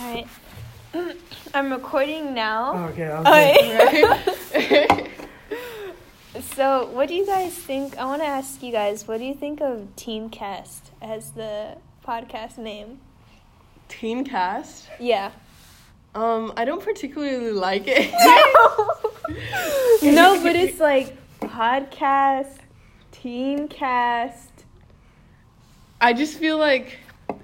Alright. I'm recording now. Oh, okay. I was Okay. so, what do you guys think? I want to ask you guys, what do you think of Teencast as the podcast name? Teen cast. Yeah. Um, I don't particularly like it. no, but it's like podcast, Teencast. I just feel like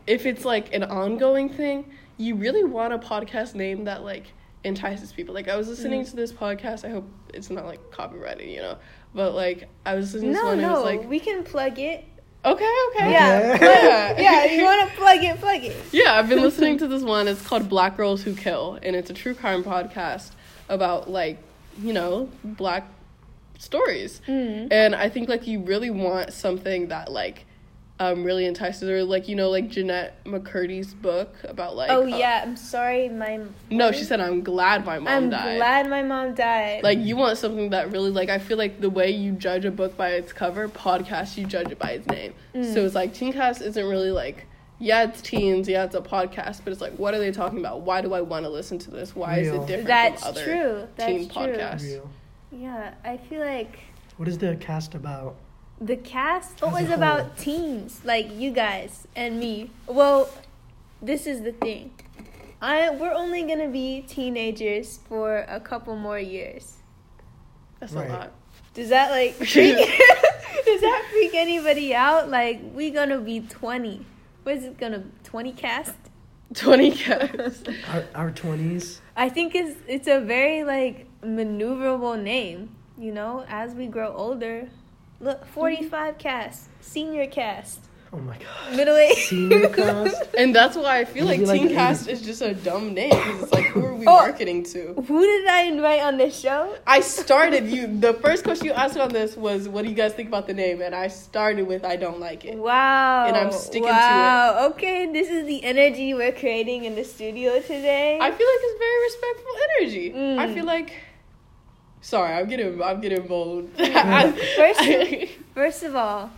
if it's like an ongoing thing, you really want a podcast name that like entices people. Like I was listening Mm. to this podcast. I hope it's not like copyrighted, you know. But like I was listening to No, one. and it no, was like we can plug it. okay, okay, Yeah, plug- yeah. You want to plug it? Plug it. Yeah, I've been listening to this one. It's called Black Girls Who Kill, and it's a true crime podcast about like you know black stories. Mm. And I think like you really want something that like um really entices her, like you know like Jennette McCurdy's book about like oh uh, yeah, I'm sorry, my. no she said I'm glad my mom I'm died. glad my mom died. Like you want something that really like I feel like the way you judge a book by its cover, podcast you judge it by its name. Mm. So it's like Teencast isn't really like yeah it's teens, yeah it's a podcast, but it's like what are they talking about? Why do I want to listen to this? Why is it different That's from other true. That's teen true. podcasts? real. Yeah, I feel like What is the cast about? The cast As a was about teens, like you guys and me. Well, this is the thing. I we're only gonna be teenagers for a couple more years. That's Right. a lot. Does that like freak, does that freak anybody out? Like we gonna be twenty. What is it gonna twenty cast? Twenty casts. Our, our 20s. I think it's it's a very like maneuverable name. You know, as we grow older. Look, forty five cast, senior cast, Oh my god. middle age. Senior cast? And that's why I feel like Maybe like Teencast 80. is just a dumb name it's like who are we Oh. marketing to? Who did I invite on this show? I started you. The first question you asked on this was, "What do you guys think about the name?" And I started with, "I don't like it." Wow. And I'm sticking to it. wow. Okay, this is the energy we're creating in the studio today. I feel like it's very respectful energy. Mm. I feel like. Sorry, I'm getting I'm getting bold. First- First of all,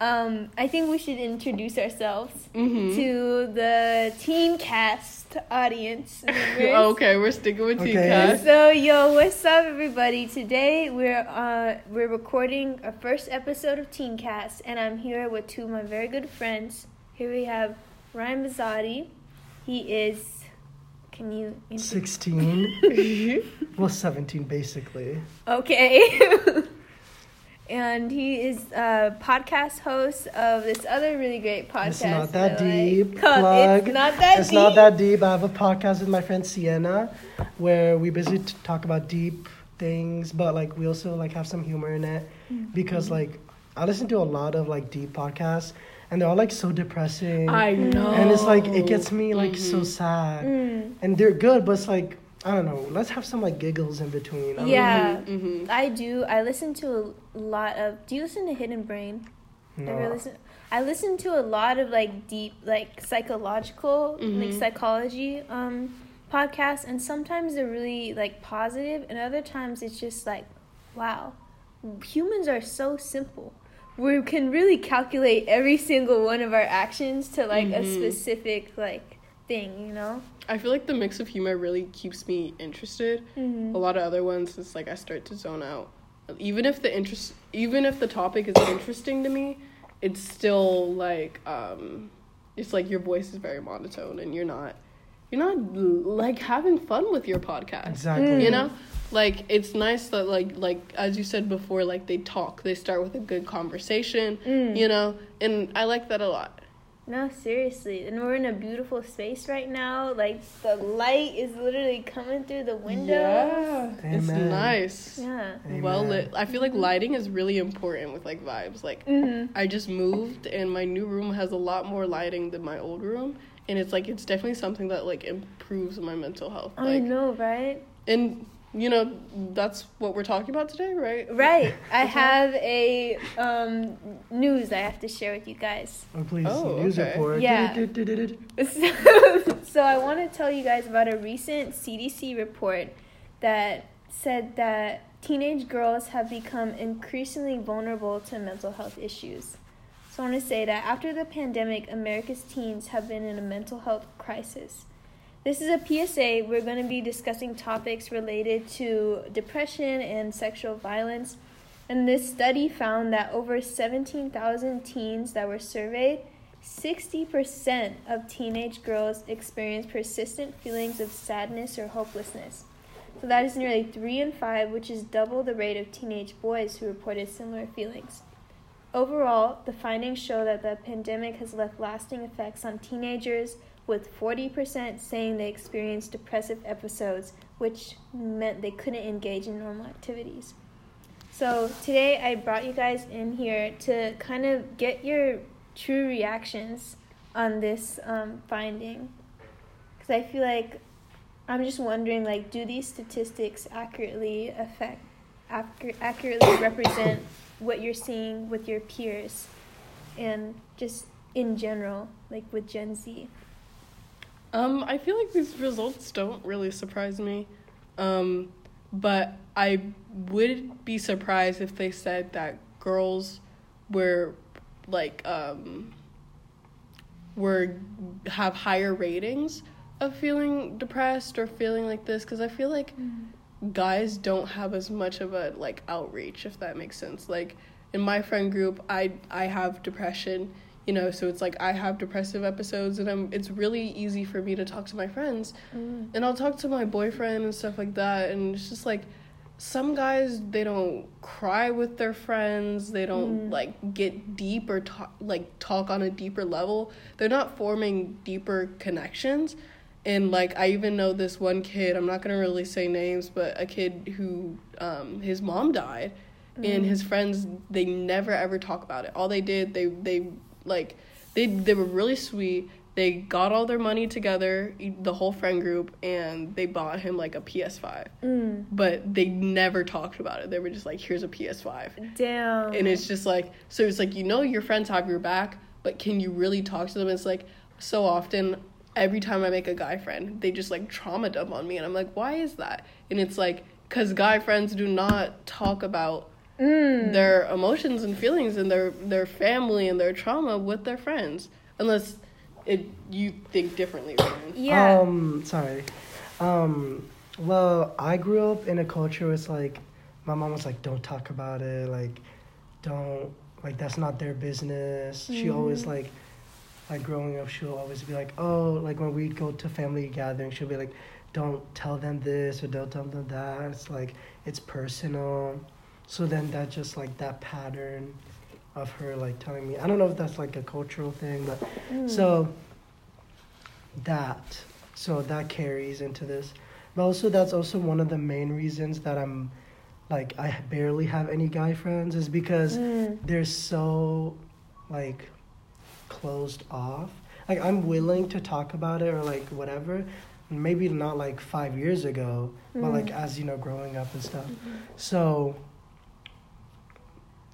um, I think we should introduce ourselves Mhm. to the Teen Cast audience. okay, we're sticking with Okay. Teencast. So yo, what's up, everybody? Today we're uh we're recording our first episode of Teencast, and I'm here with two of my very good friends. Here we have Ryan Bazzotti. He is. Can you? intro- 16. well, 17 basically. Okay. and he is a podcast host of this other really great podcast. It's not that like. deep. Come- Plug. It's not that it's deep. not that deep. I have a podcast with my friend Sienna where we basically talk about deep things, but like we also like have some humor in it Mm-hmm. because like I listen to a lot of like deep podcasts and they're all like so depressing. I know. and it's like it gets me like so Mhm. sad. Mm. And they're good, but it's like I don't know. Let's have some like giggles in between. I don't Yeah. Mhm. I do. I listen to a lot of. Do you listen to Hidden Brain? know. Ever listen? I listen to a lot of like deep, like psychological, like Mhm. psychology um podcasts, and sometimes they're really like positive, and other times it's just like, wow, humans are so simple. We can really calculate every single one of our actions to like a Mhm. specific like thing, you know. I feel like the mix of humor really keeps me interested. Mm-hmm. A lot of other ones, it's like I start to zone out. Even if the interest, even if the topic is interesting to me, it's still like um, it's like your voice is very monotone and you're not, you're not like having fun with your podcast. Exactly. Mm. You know, like it's nice that like like as you said before, like they talk, they start with a good conversation. Mm. You know, and I like that a lot. No, seriously. And we're in a beautiful space right now. Like the light is literally coming through the window. Yeah, it's nice. Yeah. Well lit. I feel like lighting is really important with like vibes. Like Mm-hmm. I just moved and my new room has a lot more lighting than my old room, and it's like it's definitely something that like improves my mental health. I Like know, right? and you know that's what we're talking about today, right? Right. I have a um, news I have to share with you guys. Oh, please. Oh, News okay. report. Yeah. Du-du-du-du-du. so I want to tell you guys about a recent CDC report that said that teenage girls have become increasingly vulnerable to mental health issues. So I want to say that after the pandemic, America's teens have been in a mental health crisis. This is a PSA. We're going to be discussing topics related to depression and sexual violence. And this study found that over 17,000 teens that were surveyed, 60% of teenage girls experience persistent feelings of sadness or hopelessness. So that is nearly 3 in 5, which is double the rate of teenage boys who reported similar feelings. Overall, the findings show that the pandemic has left lasting effects on teenagers, with 40% saying they experienced depressive episodes, which meant they couldn't engage in normal activities. So, today I brought you guys in here to kind of get your true reactions on this um, finding. Because I feel like I'm just wondering, like, do these statistics accurately affect, accur- accurately represent what you're seeing with your peers, and just in general, like with Gen Z? Um, I feel like these results don't really surprise me. Um, but I would be surprised if they said that girls were like um were have higher ratings of feeling depressed or feeling like this because I feel like guys don't have as much of a like outreach if that makes sense. Like in my friend group, I I have depression you know so it's like i have depressive episodes and i'm it's really easy for me to talk to my friends. Mm. and i'll talk to my boyfriend and stuff like that and it's just like some guys they don't cry with their friends they don't Mm. like get deep or talk like talk on a deeper level. They're not forming deeper connections. And like i even know this one kid i'm not going to really say names but a kid who um his mom died and his friends they never ever talk about it. All they did they they like they they were really sweet. They got all their money together the whole friend group and they bought him like a ps5 Mm. but they never talked about it. They were just like here's a ps5 Damn. and it's just like so it's like you know your friends have your back but can you really talk to them? It's like so often every time i make a guy friend they just like trauma dump on me and i'm like why is that? And it's like because guy friends do not talk about Mm. their emotions and feelings and their their family and their trauma with their friends unless it you think differently Ryan. yeah. Um, sorry. Um, well, I grew up in a culture where it's like, my mom was like, don't talk about it. Like, don't, like, that's not their business. She always, Mhm. like, like growing up, she'll always be like, oh, like when we'd go to family gatherings, she'll be like, don't tell them this or don't tell them that. It's like, it's personal. So then that just like that pattern of her like telling me, I don't know if that's like a cultural thing, but Mm. so that so that carries into this. But also that's also one of the main reasons that I'm like I barely have any guy friends is because Mm. they're so like closed off. Like I'm willing to talk about it or like whatever. Maybe not like 5 years ago, but like Mm. as you know growing up and stuff. So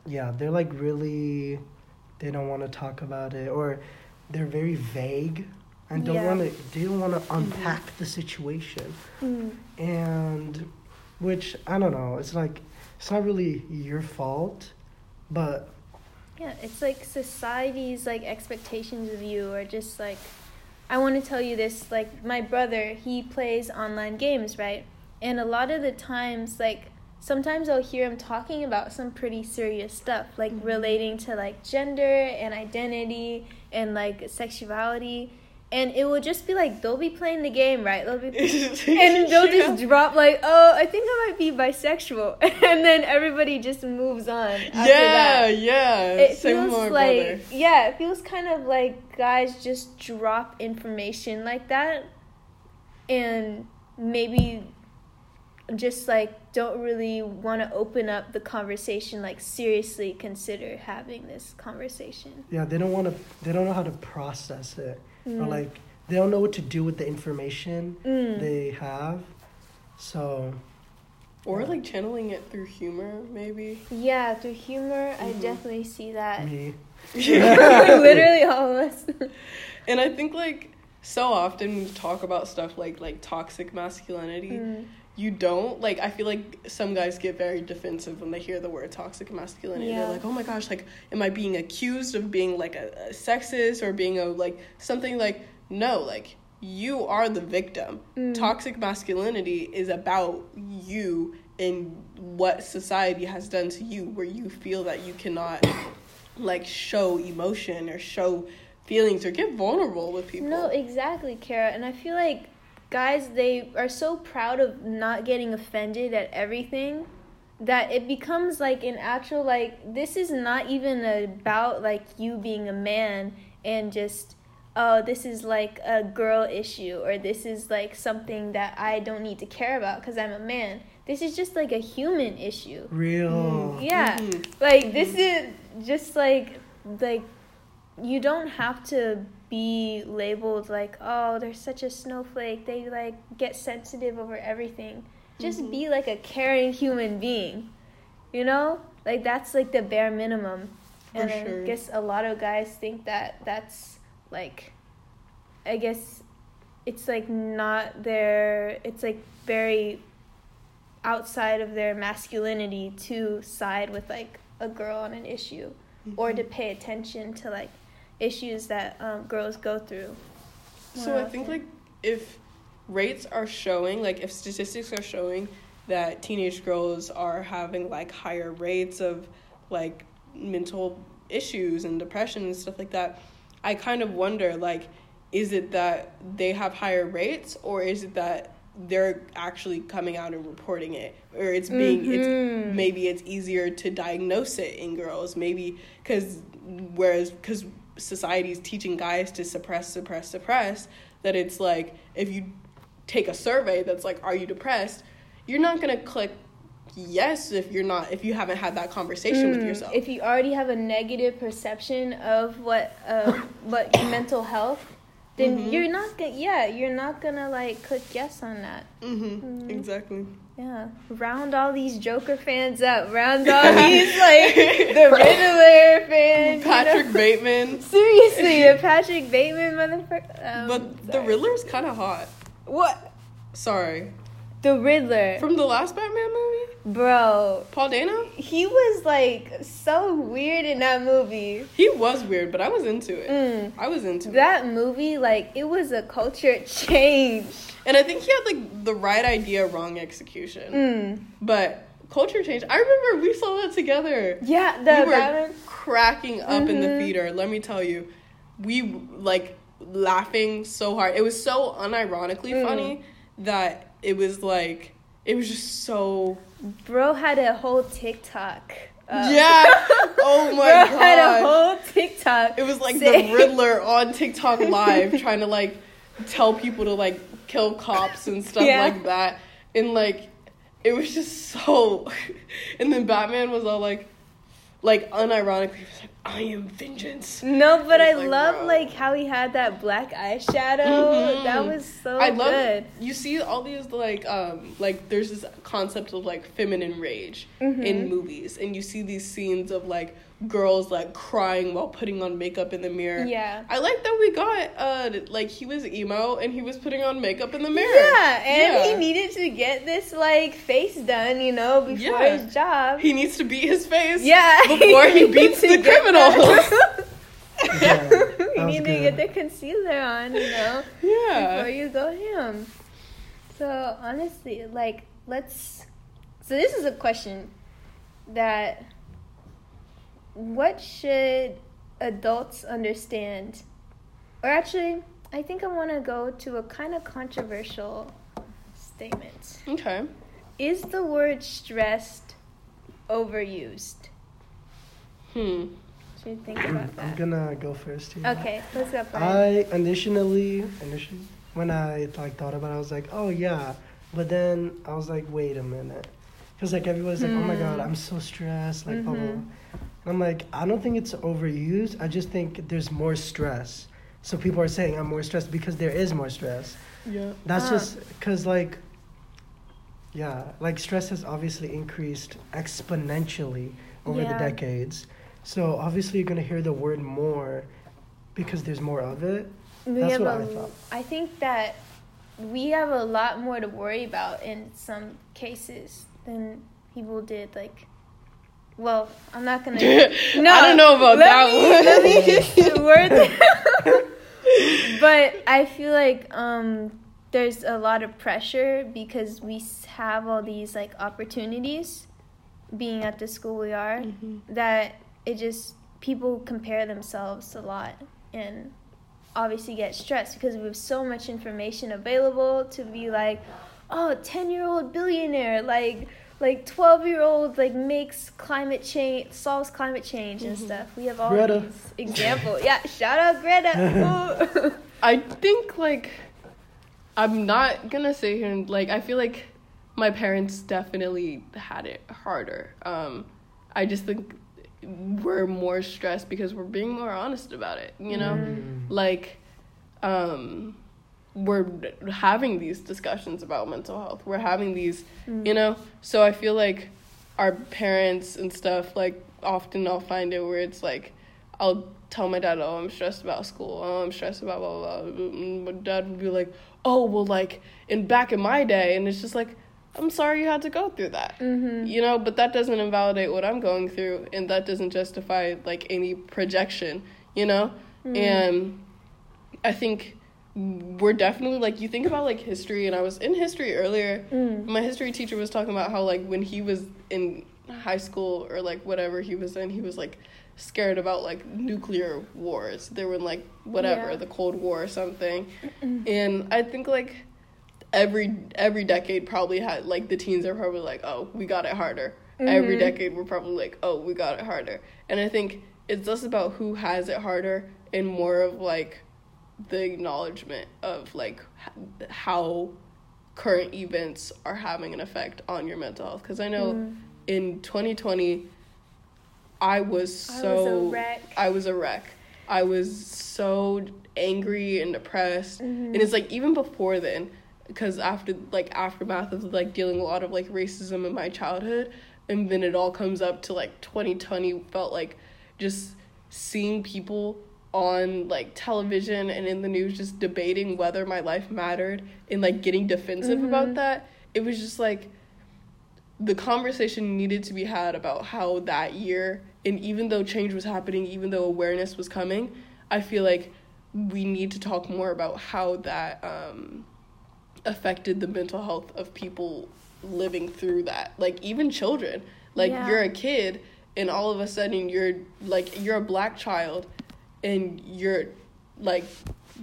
yeah, they're like really they don't want to talk about it or they're very vague and don't Yeah. want to they don't want to unpack the situation Mm. and which I don't know it's like it's not really your fault but Yeah, it's like society's like expectations of you are just like I want to tell you this like my brother, he plays online games, right? And a lot of the times like sometimes I'll hear him talking about some pretty serious stuff like Mhm. relating to like gender and identity and like sexuality and it will just be like they'll be playing the game, right? They'll be and they'll just drop like, "Oh, I think I might be bisexual," and then everybody just moves on. Yeah that. yeah It same feels my like brother yeah, it feels kind of like guys just drop information like that, and maybe just like don't really want to open up the conversation like seriously consider having this conversation. Yeah they don't want to they don't know how to process it. Or Mm. like they don't know what to do with the information Mm. they have so. Or like channeling it through humor maybe. Yeah through humor i Mhm. definitely see that. Me. Literally all of us. And i think like so often we talk about stuff like like toxic masculinity. Mm. You don't like i feel like some guys get very defensive when they hear the word toxic masculinity Yeah. they're like oh my gosh like am i being accused of being like a, a sexist or being a like something like no like you are the victim. Mm. Toxic masculinity is about you and what society has done to you, where you feel that you cannot like show emotion or show feelings or get vulnerable with people. No, exactly, Kara. And I feel like guys, they are so proud of not getting offended at everything that it becomes like an actual like this is not even about like you being a man and just oh this is like a girl issue or this is like something that I don't need to care about because I'm a man. This is just like a human issue. Real. Yeah. Mhm. Like this is just like like you don't have to be labeled like oh they're such a snowflake. They like get sensitive over everything. Just Mhm. be like a caring human being you know? Like that's like the bare minimum. For and i guess a lot of guys think that that's like i guess it's like not their it's like very outside of their masculinity to side with like a girl on an issue or Mm-hmm. to pay attention to like issues that um, girls go through. So I think like if rates are showing, like if statistics are showing that teenage girls are having like higher rates of like mental issues and depression and stuff like that, I kind of wonder like is it that they have higher rates or is it that they're actually coming out and reporting it or it's being Mhm. it's maybe it's easier to diagnose it in girls maybe because whereas because society's teaching guys to suppress suppress suppress that it's like if you take a survey that's like are you depressed you're not gonna click yes if you're not if you haven't had that conversation with Mm, yourself If you already have a negative perception of what uh, what mental health, then Mhm. you're not gonna yeah you're not gonna like click yes on that. mm-hmm, Mhm. exactly Yeah, round all these Joker fans up. Round all these like the Riddler fans. you patrick know? bateman Seriously, the Patrick Bateman motherfucker. Um, but the sorry. riddler's kind of hot What? sorry The Riddler, from the last batman movie bro. paul dano He was like so weird in that movie. he was weird but i was into it Mm. i was into it That movie, like, it was a culture change. and i think he had like the right idea wrong execution Mm. but culture change i remember we saw that together Yeah, the we were Batman. cracking up in the Mhm. theater. Let me tell you, we like laughing so hard. It was so unironically Mm. funny that it was like it was just so Bro had a whole TikTok. yeah. Oh my Bro had a whole TikTok. It was like saying- the Riddler on TikTok live trying to like tell people to like kill cops and stuff Yeah. like that, and like it was just so. And then Batman was all like, like unironically, was like, "I am vengeance." No, but It I like, love bro. like how he had that black eyeshadow. Mhm. That was so I love good. you see all these like um like there's this concept of like feminine rage Mhm. in movies and you see these scenes of like girls like crying while putting on makeup in the mirror. Yeah. I like that we got uh like he was emo and he was putting on makeup in the mirror. Yeah, and Yeah. he needed to get this like face done, you know, before Yeah. his job. He needs to beat his face yeah, before he needed beats the get criminals. Yeah, you was need to get the concealer on, you know, Yeah. before you go him. So honestly, like, let's. So this is a question that. What should adults understand? Or actually, I think I want to go to a kind of controversial statement. Okay. Is the word stressed overused? Hmm. Should you think about that? I'm gonna go first here. Okay, let's go. Brian. I initially, initially, when I like thought about it, I was like, oh yeah. But then I was like, wait a minute, because like everybody's like, oh my god, Hmm. I'm so stressed, like blah blah. blah. And I'm like, I don't think it's overused. I just think there's more stress. So people are saying I'm more stressed because there is more stress. Yeah. That's Ah. just because like, yeah, like stress has obviously increased exponentially over Yeah. the decades. So obviously you're gonna hear the word more because there's more of it. we That's what a, I thought. I think that we have a lot more to worry about in some cases than people did. Like, well, I'm not gonna. No, I don't know about that me, one. Let me just word but I feel like um, there's a lot of pressure because we have all these like opportunities being at the school we are Mhm. that it just people compare themselves a lot and obviously get stressed because we have so much information available to be like oh 10 year old billionaire like like 12 year old like makes climate change solves climate change and Mhm. stuff we have all Greta. these examples yeah shout out greta I think like I'm not gonna say here and, like I feel like my parents definitely had it harder. Um, I just think we're more stressed because we're being more honest about it. You know, Mm. like um, we're having these discussions about mental health. We're having these, mm. you know. So I feel like our parents and stuff like often I'll find it where it's like I'll tell my dad, "Oh, I'm stressed about school. Oh, I'm stressed about blah blah." blah. And My dad would be like, "Oh, well, like in back in my day," and it's just like, "I'm sorry you had to go through that." Mhm. You know, but that doesn't invalidate what I'm going through, and that doesn't justify like any projection. You know, mm. and I think we're definitely like you think about like history, and I was in history earlier. Mm. My history teacher was talking about how like when he was in high school or like whatever he was in, he was like scared about like nuclear wars. They were like whatever, Yeah. the Cold War or something. and I think like every every decade probably had like the teens are probably like, Oh, we got it harder. Every Mhm. decade we're probably like, Oh, we got it harder. And I think it's less about who has it harder and more of like the acknowledgement of like h- how current events are having an effect on your mental health because i know Mm. in 2020 i was I so was a wreck. I was a wreck i was so angry and depressed Mhm. and it's like even before then because after like aftermath of like dealing a lot of like racism in my childhood and then it all comes up to like 2020 felt like just seeing people on like television and in the news just debating whether my life mattered and like getting defensive about Mhm. that it was just like the conversation needed to be had about how that year and even though change was happening even though awareness was coming i feel like we need to talk more about how that um, affected the mental health of people living through that like even children like Yeah. you're a kid and all of a sudden you're like you're a black child and you're like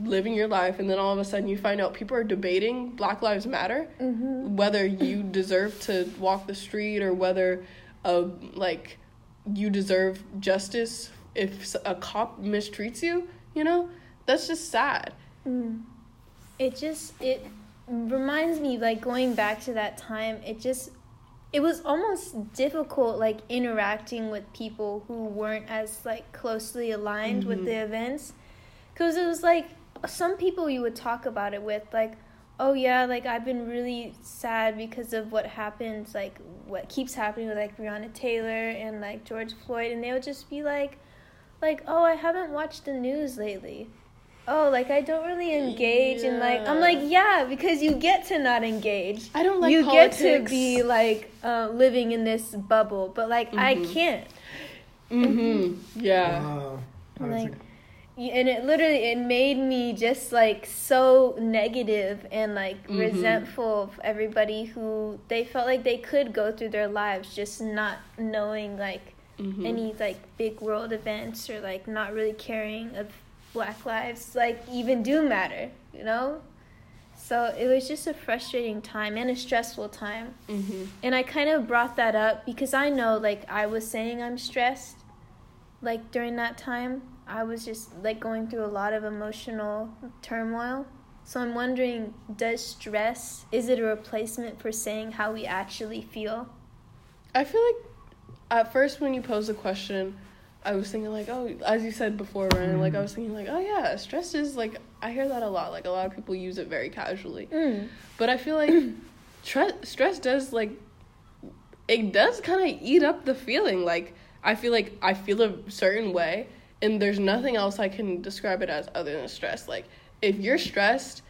living your life and then all of a sudden you find out people are debating black lives matter Mhm. whether you deserve to walk the street or whether uh, like you deserve justice if a cop mistreats you you know that's just sad Mm. It just it reminds me like going back to that time. It just it was almost difficult like interacting with people who weren't as like closely aligned with Mhm. the events cuz it was like some people you would talk about it with like oh yeah like I've been really sad because of what happens like what keeps happening with like Breonna Taylor and like George Floyd and they would just be like like oh I haven't watched the news lately oh like i don't really engage in like i'm like yeah because you get to not engage i don't like you politics. get to be like uh, living in this bubble but like i Mhm. can't mm-hmm yeah Wow. Like y- and it literally it made me just like so negative and like Mhm. resentful of everybody who they felt like they could go through their lives just not knowing like Mhm. any like big world events or like not really caring if black lives like even do matter you know? So it was just a frustrating time and a stressful time. Mhm. and i kind of brought that up because i know like i was saying i'm stressed like during that time. I was just like going through a lot of emotional turmoil. So i'm wondering does stress is it a replacement for saying how we actually feel? I feel like at first when you pose the question, I was thinking like, oh, as you said before, Ryan, like I was thinking like, oh yeah, stress is like I hear that a lot. Like a lot of people use it very casually, mm. but I feel like stress stress does like it does kind of eat up the feeling. Like I feel like I feel a certain way, and there's nothing else I can describe it as other than stress. Like if you're stressed,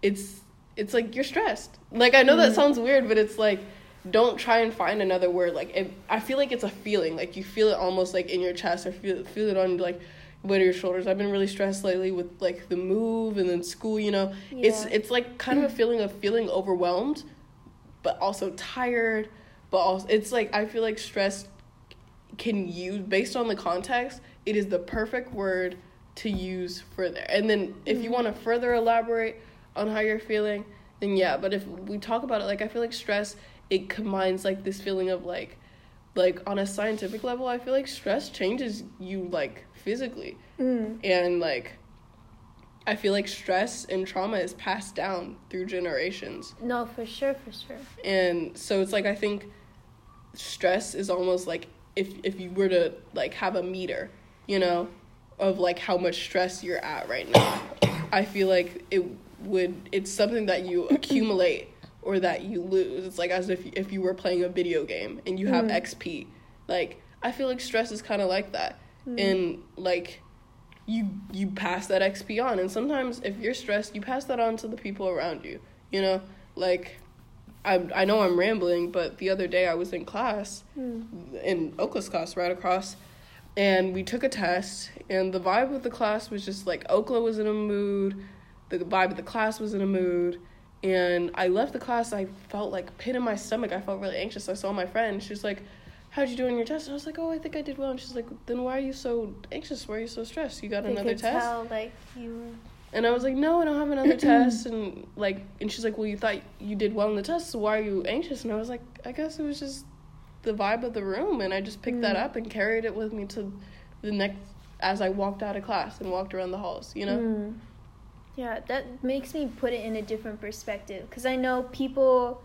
it's it's like you're stressed. Like I know that Mhm. sounds weird, but it's like don't try and find another word. Like it, I feel like it's a feeling. Like you feel it almost like in your chest or feel feel it on like weight on your shoulders. I've been really stressed lately with like the move and then school. You know, it's Yeah. it's like kind of a feeling of feeling overwhelmed, but also tired. But also, it's like I feel like stress can use based on the context. It is the perfect word to use for there. And then if you mm-hmm. want to further elaborate on how you're feeling, then yeah. But if we talk about it, like I feel like stress, it combines like this feeling of like, like on a scientific level, I feel like stress changes you like physically Mm. and like. I feel like stress and trauma is passed down through generations. No, for sure, for sure. And so it's like I think stress is almost like if if you were to like have a meter, you know, of like how much stress you're at right now. I feel like it would it's something that you accumulate or that you lose. It's like as if if you were playing a video game and you have Mm. XP. Like I feel like stress is kind of like that. And like you you pass that XP on and sometimes if you're stressed, you pass that on to the people around you. You know? Like I I know I'm rambling, but the other day I was in class Mm. in Okla's class right across, and we took a test, and the vibe of the class was just like Okla was in a mood, the vibe of the class was in a mood, and I left the class. I felt like pit in my stomach. I felt really anxious. I saw my friend. She's like, "How'd you do on your test?" And I was like, "Oh, I think I did well." And she's like, "Then why are you so anxious? Why are you so stressed? You got They another could test?" tell, like you. And I was like, no, I don't have another test. And like, and she's like, well, you thought you did well in the test, so why are you anxious? And I was like, I guess it was just the vibe of the room, and I just picked that Mm. up and carried it with me to the next as I walked out of class and walked around the halls. You know? Mm. Yeah, that makes me put it in a different perspective because I know people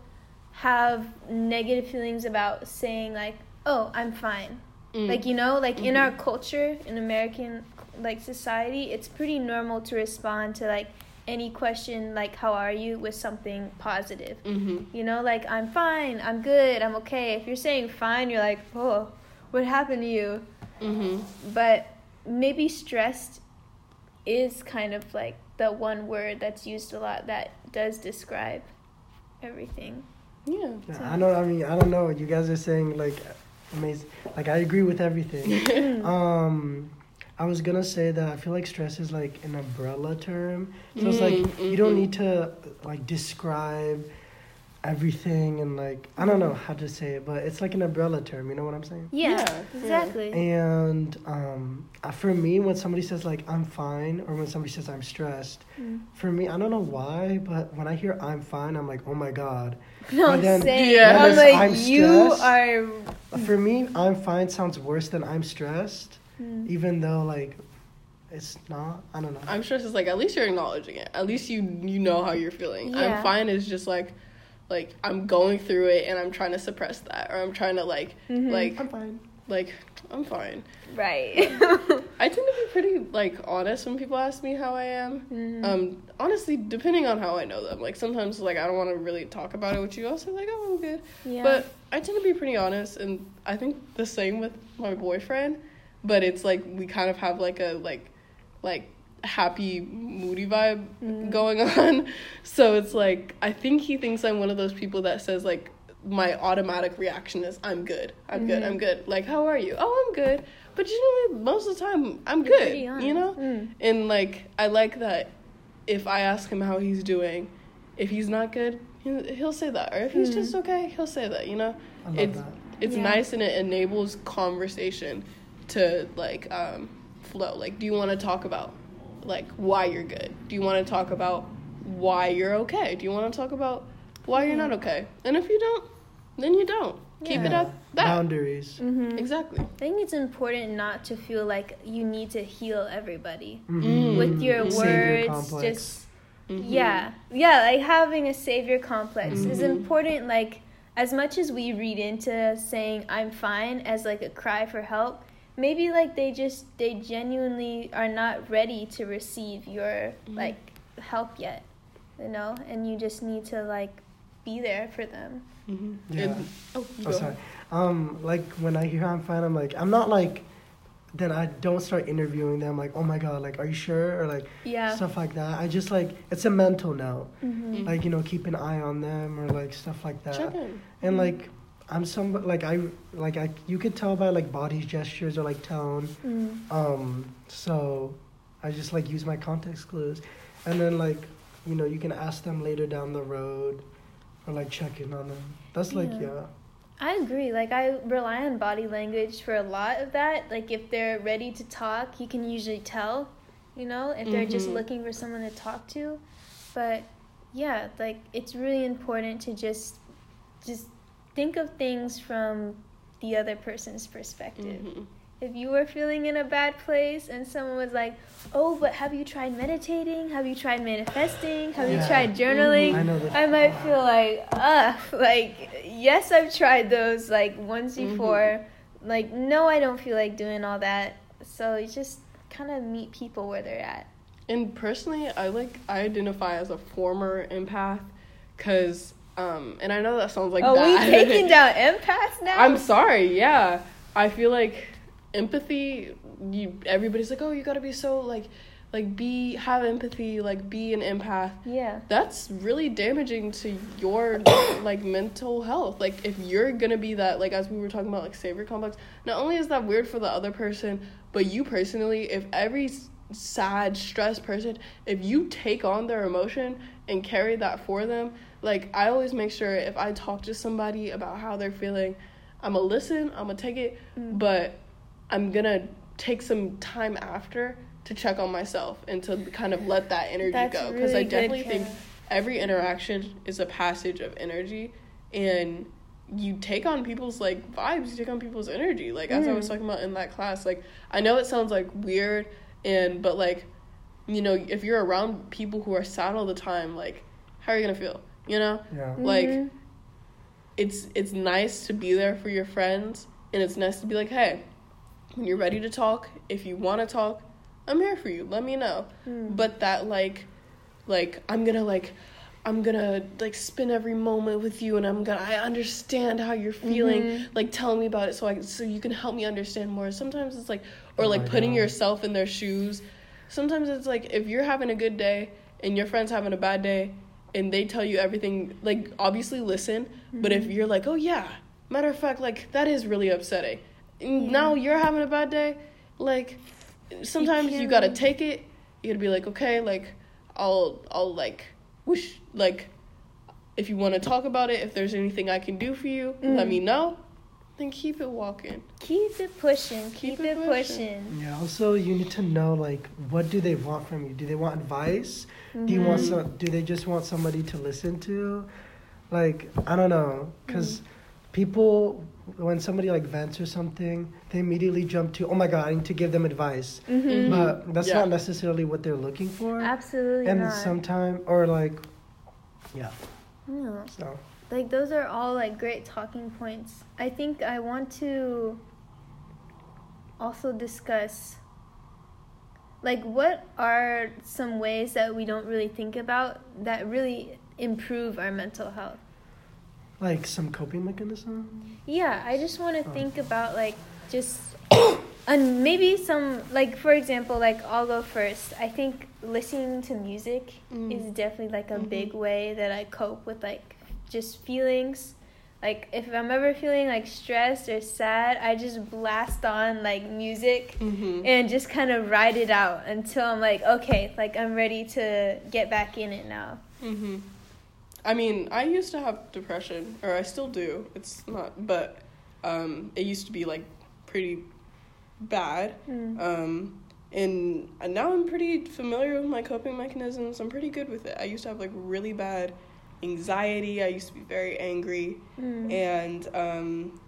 have negative feelings about saying like, "Oh, I'm fine." Mm. Like you know, like in Mhm. our culture, in American like society, it's pretty normal to respond to like any question like "How are you?" with something positive. hmm You know, like I'm fine, I'm good, I'm okay. If you're saying fine, you're like, "Oh, what happened to you?" hmm but maybe stressed is kind of like the one word that's used a lot that does describe everything. Yeah. Yeah, I know. I mean, I don't know. You guys are saying like amazing. Like I agree with everything. um, I was gonna say that I feel like stress is like an umbrella term. So it's like Mm, you don't mhm. need to like describe everything and like I don't know how to say it, but it's like an umbrella term. You know what I'm saying? Yeah, Yeah, yeah. exactly. And um, uh, for me, when somebody says like I'm fine, or when somebody says I'm stressed, Mm. for me, I don't know why, but when I hear I'm fine, I'm like, oh my god. No, But then- same. Yeah. I'm When like, I'm you are. For me, I'm fine sounds worse than I'm stressed, Mm. even though like it's not. I don't know. I'm stressed is like at least you're acknowledging it. At least you you know how you're feeling. Yeah. I'm fine is just like like I'm going through it and I'm trying to suppress that or I'm trying to like Mhm. like I'm fine. like I'm fine. Right. I tend to be pretty like honest when people ask me how I am. Mhm. Um, honestly, depending on how I know them, like sometimes like I don't want to really talk about it with you. Also, like oh I'm good, yeah. but I tend to be pretty honest, and I think the same with my boyfriend. But it's like we kind of have like a like like happy moody vibe Mm. going on. So it's like I think he thinks I'm one of those people that says like my automatic reaction is I'm good. I'm good. Mhm. I'm good. Like how are you? Oh, I'm good. But generally most of the time I'm You're good. You know? Mm. And like I like that if I ask him how he's doing, if he's not good, he'll, he'll say that. Or if he's just okay, he'll say that, you know? I love It's that. it's Yeah. nice and it enables conversation to like um flow. Like do you want to talk about like why you're good? Do you want to talk about why you're okay? Do you want to talk about why you're not okay? And if you don't, then you don't. Keep it Yeah. at that. Boundaries. Mhm. Exactly. I think it's important not to feel like you need to heal everybody Mhm. with your Savior words. complex. Just Mhm. Yeah, yeah, like having a savior complex is Mhm. important. Like, as much as we read into saying "I'm fine" as like a cry for help, maybe like they just they genuinely are not ready to receive your Mhm. like help yet, you know, and you just need to like be there for them. Mhm. Yeah. And- oh, you Oh, sorry. Um, like when I hear I'm fine, I'm like, I'm not like, then I don't start interviewing them. Like, oh my god, like, are you sure? Or like Yeah. stuff like that. I just like it's a mental note. Mhm. Like you know, keep an eye on them or like stuff like that. Check in. And like I'm some like I like I you could tell by like body gestures or like tone. Mm. Um, so I just like use my context clues, and then like you know you can ask them later down the road, or like check in on them. That's like Yeah. yeah. I agree. Like I rely on body language for a lot of that. Like if they're ready to talk, you can usually tell, you know, if they're just Mhm. looking for someone to talk to. But yeah, like it's really important to just just think of things from the other person's perspective. Mhm. If you were feeling in a bad place and someone was like, "Oh, but have you tried meditating? Have you tried manifesting? Have you tried journaling?" I know that. I might feel like, ugh, like, yes, I've tried those like once Mhm. before. Like, no, I don't feel like doing all that. So you just kind of meet people where they're at. And personally, I like I identify as a former empath, cause um, and I know that sounds like oh, bad. we taking down empaths now? I'm sorry. Yeah, I feel like empathy. You everybody's like, oh, you gotta be so like, like be have empathy, like be an empath. Yeah. That's really damaging to your like mental health. Like if you're gonna be that, like as we were talking about, like savior complex. Not only is that weird for the other person, but you personally, if every sad, stressed person, if you take on their emotion and carry that for them, like I always make sure if I talk to somebody about how they're feeling, I'm gonna listen, I'm gonna take it, Mm. but I'm gonna take some time after to check on myself and to kind of let that energy That's go because really I definitely think every interaction is a passage of energy and you take on people's like vibes you take on people's energy like as i was Mm. talking about in that class like i know it sounds like weird and but like you know if you're around people who are sad all the time like how are you gonna feel you know Yeah. like Mhm. it's it's nice to be there for your friends and it's nice to be like hey when you're ready to talk if you want to talk i'm here for you let me know Mm. but that like like i'm gonna like i'm gonna like spend every moment with you and i'm gonna i understand how you're feeling Mhm. like tell me about it so i so you can help me understand more sometimes it's like or Oh like my putting God. yourself in their shoes sometimes it's like if you're having a good day and your friend's having a bad day and they tell you everything like obviously listen but Mm-hmm. if you're like oh yeah matter of fact like that is really upsetting Yeah. now you're having a bad day like sometimes you, can't gotta take it you gotta be like okay like i'll i'll like wish like if you want to talk about it if there's anything i can do for you let Mm. me know then keep it walking Keep it pushing. Keep, Keep it, it pushing. pushing. Yeah. Also, you need to know like what do they want from you? Do they want advice? Do you want Mhm. some? Do they just want somebody to listen to? Like I don't know, because people when somebody like vents or something, they immediately jump to, oh my god, I need to give them advice. Mhm. But that's Yeah. not necessarily what they're looking for. Absolutely and not. sometime or like, yeah. No. So Like those are all like great talking points. I think I want to also discuss like what are some ways that we don't really think about that really improve our mental health. like some coping mechanism. Yeah, I just want to Oh. think about like just and maybe some like for example like I'll go first. I think listening to music Mm. is definitely like a Mhm. big way that I cope with like just feelings. Like if I'm ever feeling like stressed or sad, I just blast on like music mm-hmm. and just kind of ride it out until I'm like okay, like I'm ready to get back in it now. Mm-hmm. I mean, I used to have depression, or I still do. It's not, but um, it used to be like pretty bad. Mm. Um, and and now I'm pretty familiar with my coping mechanisms. I'm pretty good with it. I used to have like really bad anxiety. I used to be very angry, Mm. and um,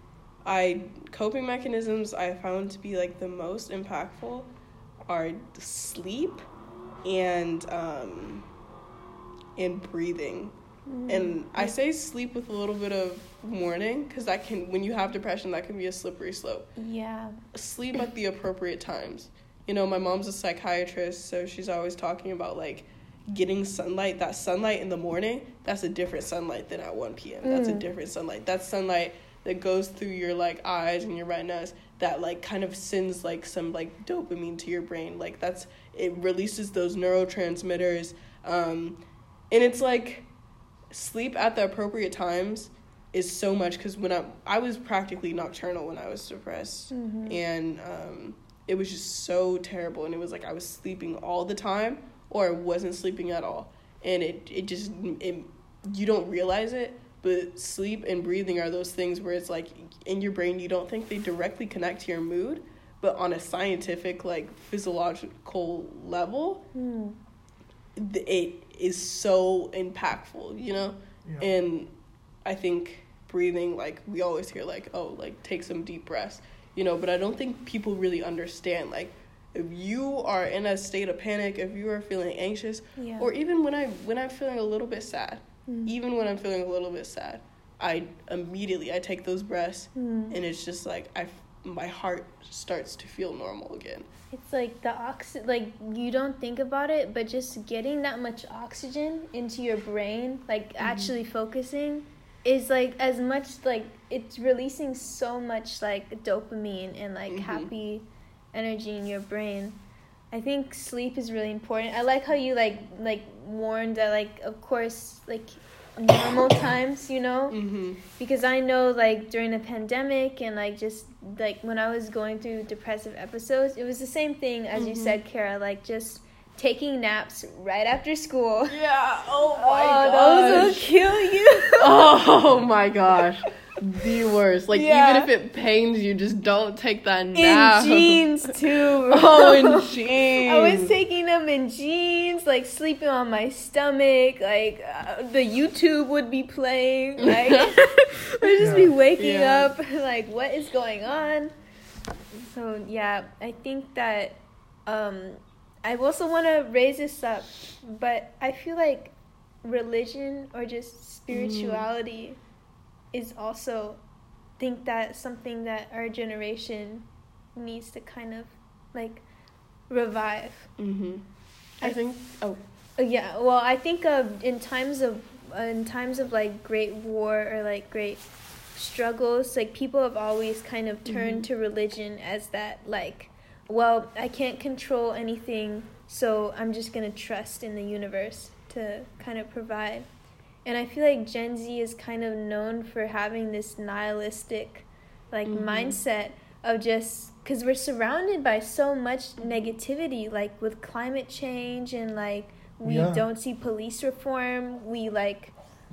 I coping mechanisms I found to be like the most impactful are sleep and um, and breathing. Mm. And I say sleep with a little bit of warning because that can, when you have depression, that can be a slippery slope. yeah. Sleep at the appropriate times. You know, my mom's a psychiatrist, so she's always talking about like getting sunlight. That sunlight in the morning, that's a different sunlight than at 1 p.m. That's a Mm. different sunlight. That's sunlight that goes through your like eyes and your retinas that like kind of sends like some like dopamine to your brain. Like that's it releases those neurotransmitters. Um, and it's like sleep at the appropriate times is so much because when I I was practically nocturnal when I was depressed, Mhm. and um, it was just so terrible. And it was like I was sleeping all the time, or wasn't sleeping at all, and it it just it you don't realize it. But sleep and breathing are those things where it's like in your brain you don't think they directly connect to your mood, but on a scientific like physiological level, Mm. it is so impactful, you know? Yeah. And I think breathing, like, we always hear, like, oh, like, take some deep breaths, you know? But I don't think people really understand, like, if you are in a state of panic, if you are feeling anxious, Yeah. or even when I when I'm feeling a little bit sad, Mm. even when I'm feeling a little bit sad, I immediately I take those breaths, Mm. and it's just like I my heart starts to feel normal again. It's like the oxy like you don't think about it, but just getting that much oxygen into your brain, like actually focusing, is like as much like it's releasing so much like dopamine and like Mhm. happy energy in your brain. I think sleep is really important. I like how you like like warned that like of course like normal times, you know? Mm-hmm. because I know like during the pandemic and like just like when I was going through depressive episodes, it was the same thing as you Mhm. said, Kara, like just taking naps right after school. Yeah. Oh my oh, those will kill you. oh my gosh. The worst. Like Yeah. even if it pains you, just don't take that in jeans too. bro. Oh, in jeans. I was taking them in jeans, like sleeping on my stomach. Like uh, the YouTube would be playing. Like I'd just be waking Yeah. up, like what is going on? So yeah, I think that um, I also want to raise this up, but I feel like religion or just spirituality is also think that something that our generation needs to kind of like revive. Mm-hmm. I think. Oh. Uh, Yeah, well, I think of in times of uh, in times of like great war or like great struggles, like people have always kind of turned Mhm. to religion as that like, well, I can't control anything, so I'm just gonna trust in the universe to kind of provide. And I feel like Gen Z is kind of known for having this nihilistic, like Mhm. mindset of just because we're surrounded by so much negativity, like with climate change and like we Yeah. don't see police reform. We like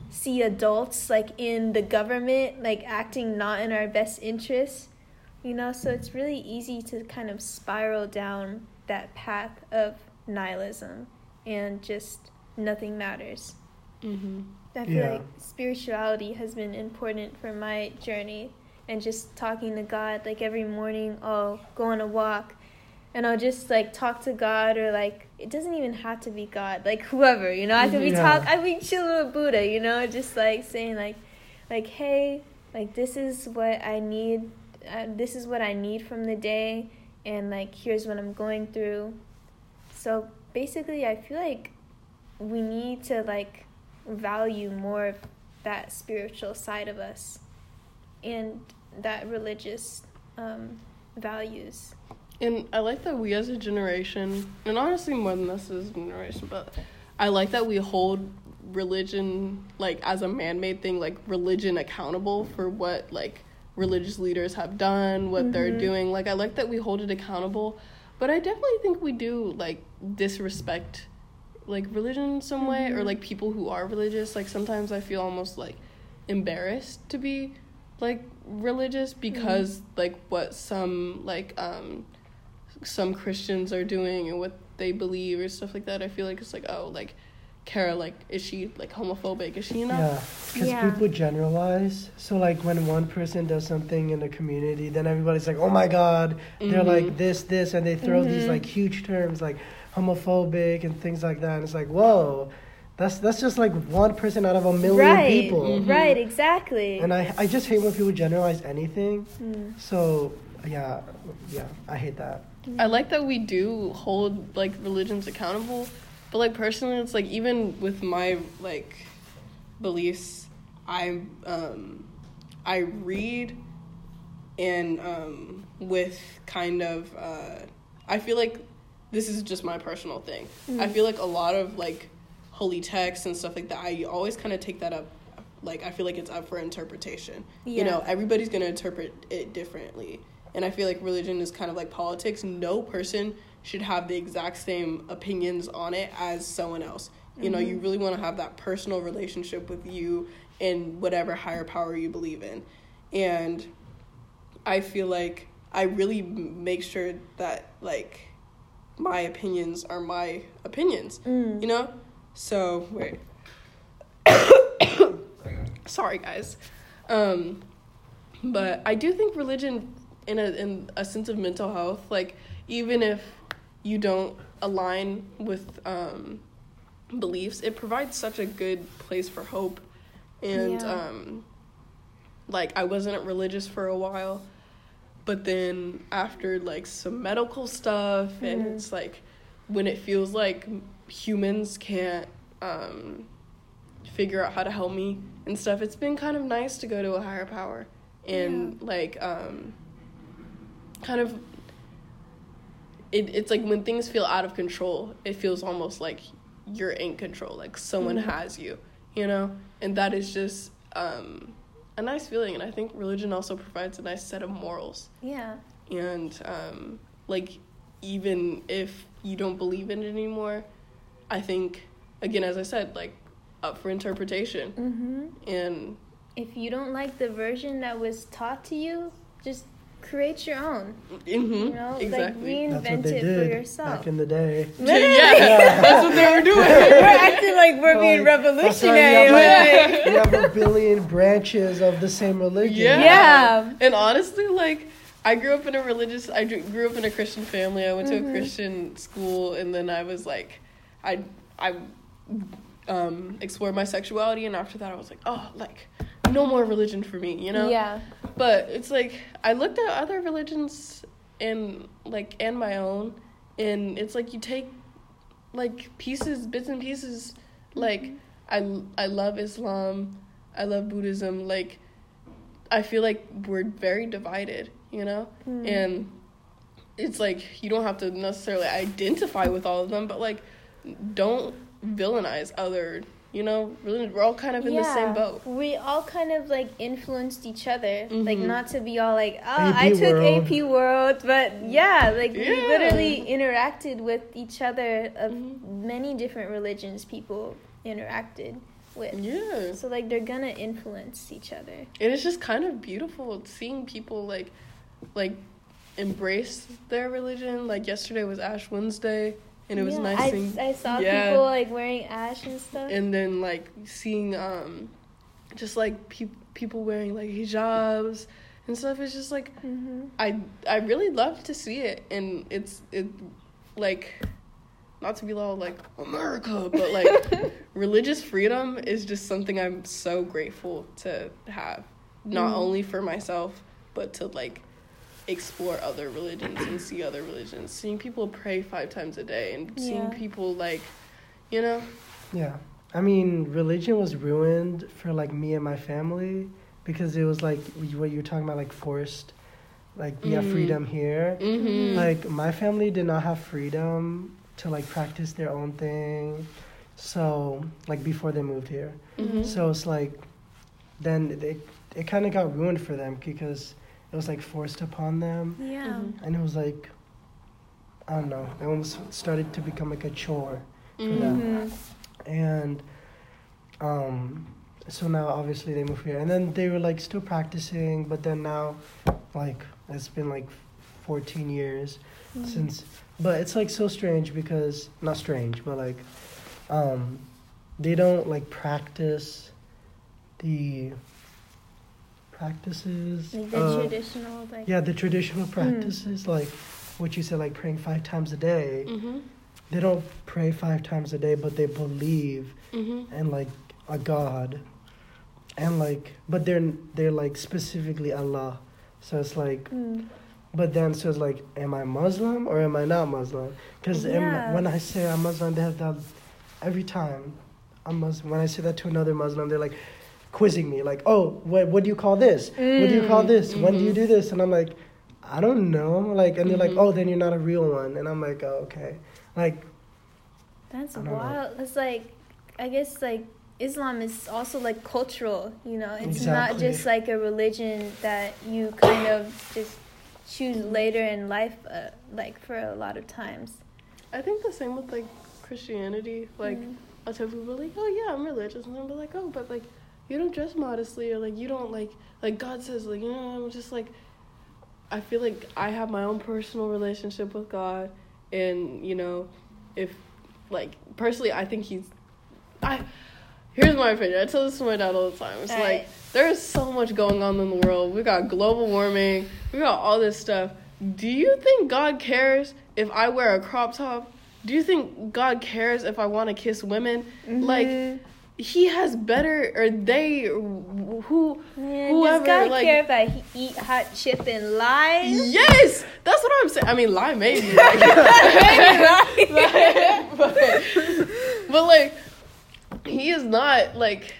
see adults like in the government like acting not in our best interests. You know, so it's really easy to kind of spiral down that path of nihilism and just nothing matters. Mm-hmm. I feel Yeah. like spirituality has been important for my journey and just talking to God like every morning I'll go on a walk and I'll just like talk to God or like it doesn't even have to be God like whoever you know I could be Mhm. talk Yeah. I be chilling with Buddha you know just like saying like like hey like this is what I need uh, this is what I need from the day and like here's what I'm going through so basically I feel like we need to like value more of that spiritual side of us and that religious um, values. And I like that we as a generation, and honestly more than us as a generation, but I like that we hold religion like as a man-made thing, like religion accountable for what like religious leaders have done, what they're Mhm. doing. Like I like that we hold it accountable, but I definitely think we do like disrespect like religion in some way or Mhm. like people who are religious. Like sometimes I feel almost like embarrassed to be like religious because like what some like um some Christians are doing and what they believe or stuff like that. I feel like it's like oh like Kara like is she like homophobic? Is she not? Yeah, because Yeah. people generalize. So like when one person does something in the community, then everybody's like, "Oh my God, they're Mhm. like this, this," and they throw these Mhm. like huge terms like homophobic and things like that. And it's like, whoa, that's that's just like one person out of a million right, people. Mhm. right, exactly. And I I just hate when people generalize anything. Mm. So yeah, yeah, I hate that. I like that we do hold like religions accountable, but like personally, it's like even with my like beliefs, I um I read and um with kind of uh I feel like this is just my personal thing. I Mm. feel like a lot of like holy texts and stuff like that. I always kind of take that up like I feel like it's up for interpretation. Yeah. You know, everybody's gonna interpret it differently, and I feel like religion is kind of like politics. No person should have the exact same opinions on it as someone else. You know, you really want to have that personal relationship with you and whatever higher power you believe in, and I feel like I really make sure that like my opinions are my opinions. Mm. You know? So, wait. Sorry, guys. Um, but I do think religion, in a in a sense of mental health, like even if you don't align with um, beliefs, it provides such a good place for hope. And Yeah. um, like I wasn't religious for a while, but then after like some medical stuff, and Mhm. it's like when it feels like humans can't um, figure out how to help me and stuff, it's been kind of nice to go to a higher power and like um, kind of. It, it's like when things feel out of control, it feels almost like you're in control, like someone Mhm. has you, you know? And that is just um, a nice feeling. And I think religion also provides a nice set of morals Yeah. and um, like even if you don't believe in it anymore i think again as i said like up for interpretation Mm-hmm. and If you don't like the version that was taught to you, just create your own. mhm, You know, exactly like That's what reinvent they it for yourself. back in the day. Literally. yeah that's what they were doing we're acting like we're being Like, that's why revolutionary. You have, like, you have a billion branches of the same religion. yeah. Yeah. and honestly like i grew up in a religious i grew up in a christian family i went to Mhm. a christian school and then i was like i i um explored my sexuality and after that i was like oh like no more religion for me you know Yeah. But it's like I looked at other religions and like and my own and it's like you take like pieces bits and pieces like I I love Islam, I love Buddhism like I feel like we're very divided, you know? Mm. And it's like you don't have to necessarily identify with all of them, but like don't villainize other, you know, we're all kind of in the same boat. We all kind of like influenced each other. Like Mhm. not to be all like, oh, AP I took World. AP World, but yeah, like we literally interacted with each other of Mhm. many different religions people interacted with. Yeah. So like they're gonna influence each other. and it's just kind of beautiful seeing people like like embrace their religion like yesterday was ash wednesday and it was Yeah, nice I, seeing I saw Yeah. people like wearing ash and stuff. and then like seeing um just like pe- people wearing like hijabs and stuff it's just like mm-hmm. i i really love to see it and it's it like not to be all like america but like religious freedom is just something i'm so grateful to have not Mm. only for myself but to like explore other religions and see other religions seeing people pray five times a day and seeing people like you know Yeah. I mean, religion was ruined for like me and my family because it was like what you're talking about, like forced. Like we have Mhm. freedom here. mm-hmm. Like my family did not have freedom to like practice their own thing. So like before they moved here. mm-hmm. So it's like then it it kind of got ruined for them because it was like forced upon them, Yeah. Mhm. and it was like I don't know. It almost started to become like a chore. Mhm. them. Mhm. and um so now obviously they moved here and then they were like still practicing but then now like it's been like 14 years Mhm. since but it's like so strange because not strange but like um they don't like practice the practices Like the of- traditional like yeah the traditional practices like what you said like praying five times a day Mm-hmm. they don't pray five times a day but they believe Mm-hmm. and like a god and like but they're they're like specifically allah so it's like Mm. but then so it's like am i muslim or am i not muslim because Yeah. when i say i'm muslim they have that every time i'm muslim when i say that to another muslim they're like quizzing me like oh what, what do you call this what do you call Mm, this when do you mhm. do this and i'm like i don't know like and they're like Mhm. oh then you're not a real one and i'm like oh, okay like That's I don't know. wild. It's like, I guess like Islam is also like cultural, you know. It's not just like a religion that you kind of just choose later in life, uh, like for a lot of times. I think the same with like Christianity. Like Mm. I tell people like, oh yeah, I'm religious, and they'll be like, oh, but like you don't dress modestly, or like you don't like like God says like you know I'm just like I feel like I have my own personal relationship with God, and you know if like personally I think he's I. Here's my opinion. I tell this to my dad all the time. It's like Alright. there is so much going on in the world. We got global warming. We got all this stuff. Do you think God cares if I wear a crop top? Do you think God cares if I want to kiss women? Like Mhm. He has better or they who Man, whoever, does God like- care if I he- eat hot chip and lie? Yes, that's what I'm saying. I mean, lie maybe. Like, but, but like, he is not like